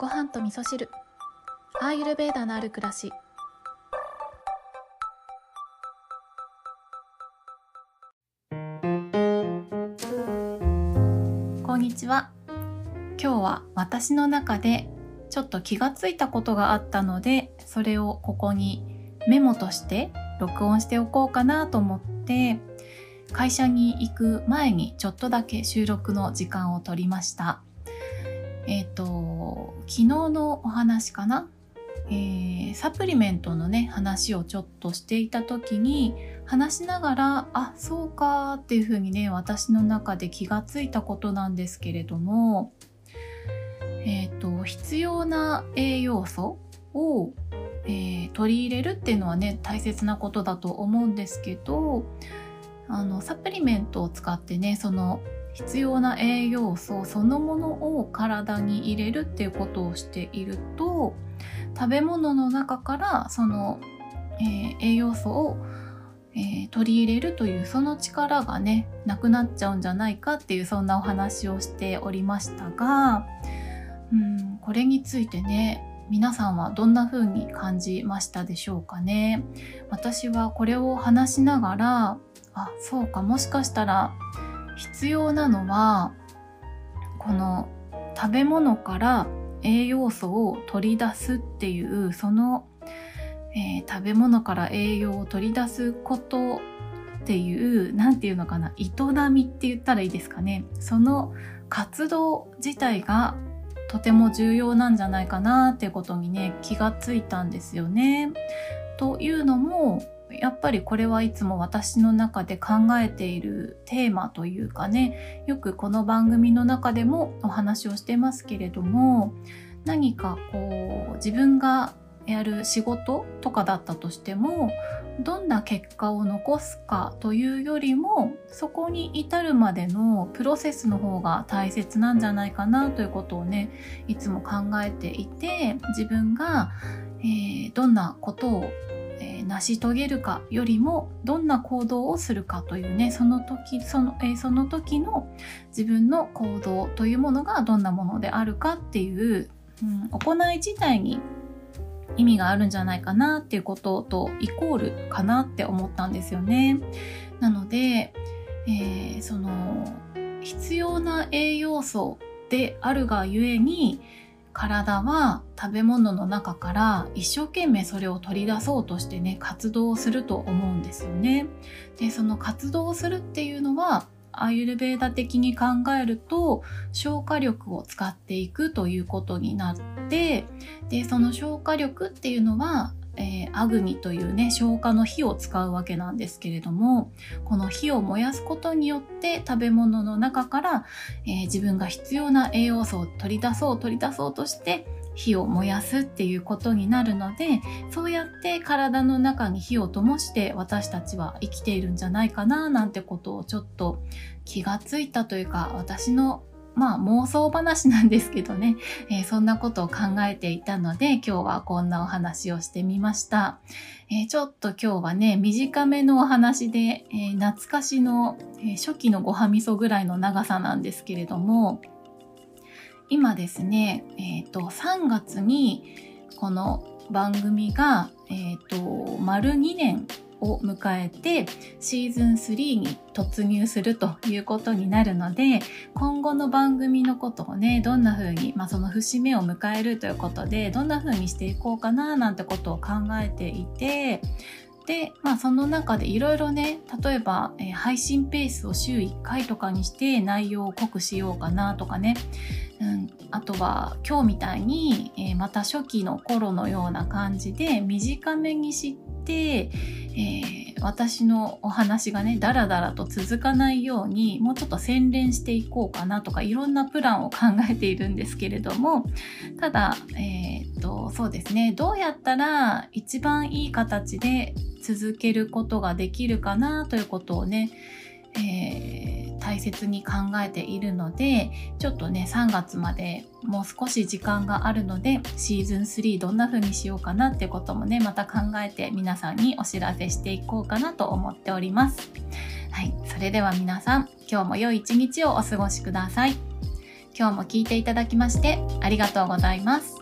ご飯と味噌汁。アーユルベーダのある暮らし。こんにちは。今日は私の中でちょっと気がついたことがあったのでそれをここにメモとして録音しておこうかなと思って会社に行く前にちょっとだけ収録の時間を取りました。えっ、ー、と昨日のお話かな、えー、サプリメントのね話をちょっとしていた時に話しながらあそうかっていうふうにね私の中で気がついたことなんですけれどもえっ、ー、と必要な栄養素を、えー、取り入れるっていうのはね大切なことだと思うんですけどあのサプリメントを使ってねその必要な栄養素そのものを体に入れるっていうことをしていると食べ物の中からその、えー、栄養素を、えー、取り入れるというその力がねなくなっちゃうんじゃないかっていうそんなお話をしておりましたがうんこれについてね皆さんはどんな風に感じましたでしょうかね？私はこれを話しながらあそうかもしかしたら必要なのはこの食べ物から栄養素を取り出すっていうその、えー、食べ物から栄養を取り出すことっていう何て言うのかな営みって言ったらいいですかねその活動自体がとても重要なんじゃないかなってことにね気がついたんですよね。というのもやっぱりこれはいつも私の中で考えているテーマというかねよくこの番組の中でもお話をしてますけれども何かこう自分がやる仕事とかだったとしてもどんな結果を残すかというよりもそこに至るまでのプロセスの方が大切なんじゃないかなということをねいつも考えていて自分が、えー、どんなことをー、成し遂げるかよりもどんな行動をするかというねその時その,、えー、その時の自分の行動というものがどんなものであるかっていう、うん、行い自体に意味があるんじゃないかなっていうこととイコールかなって思ったんですよね。なので、えー、その必要な栄養素であるがゆえに体は食べ物の中から一生懸命それを取り出そうとしてね活動すると思うんですよね。でその活動をするっていうのはアユルベーダ的に考えると消化力を使っていくということになってでその消化力っていうのはえー、アグニというね消化の火を使うわけなんですけれどもこの火を燃やすことによって食べ物の中から、えー、自分が必要な栄養素を取り出そう取り出そうとして火を燃やすっていうことになるのでそうやって体の中に火を灯して私たちは生きているんじゃないかななんてことをちょっと気がついたというか私のまあ妄想話なんですけどね、えー、そんなことを考えていたので今日はこんなお話をしてみました。えー、ちょっと今日はね、短めのお話で、えー、懐かしの、え初期のごはみそぐらいの長さなんですけれども、今ですね、えっ、と、3月にこの番組が、えっ、と、丸2年を迎えてシーズン3に突入するということになるので今後の番組のことをねどんな風にまあその節目を迎えるということでどんな風にしていこうかななんてことを考えていてで、まあ、その中でいろいろね例えば、えー、配信ペースを週1回とかにして内容を濃くしようかなとかね、うん、あとは今日みたいに、えー、また初期の頃のような感じで短めにして、えー、私のお話がねダラダラと続かないようにもうちょっと洗練していこうかなとかいろんなプランを考えているんですけれどもただ、えー、っとそうですねどうやったら一番いい形で続けることができるかなということをね、えー、大切に考えているのでちょっとね3月までもう少し時間があるのでシーズン3どんな風にしようかなってこともねまた考えて皆さんにお知らせしていこうかなと思っておりますはいそれでは皆さん今日も良い一日をお過ごしください今日も聞いていただきましてありがとうございます。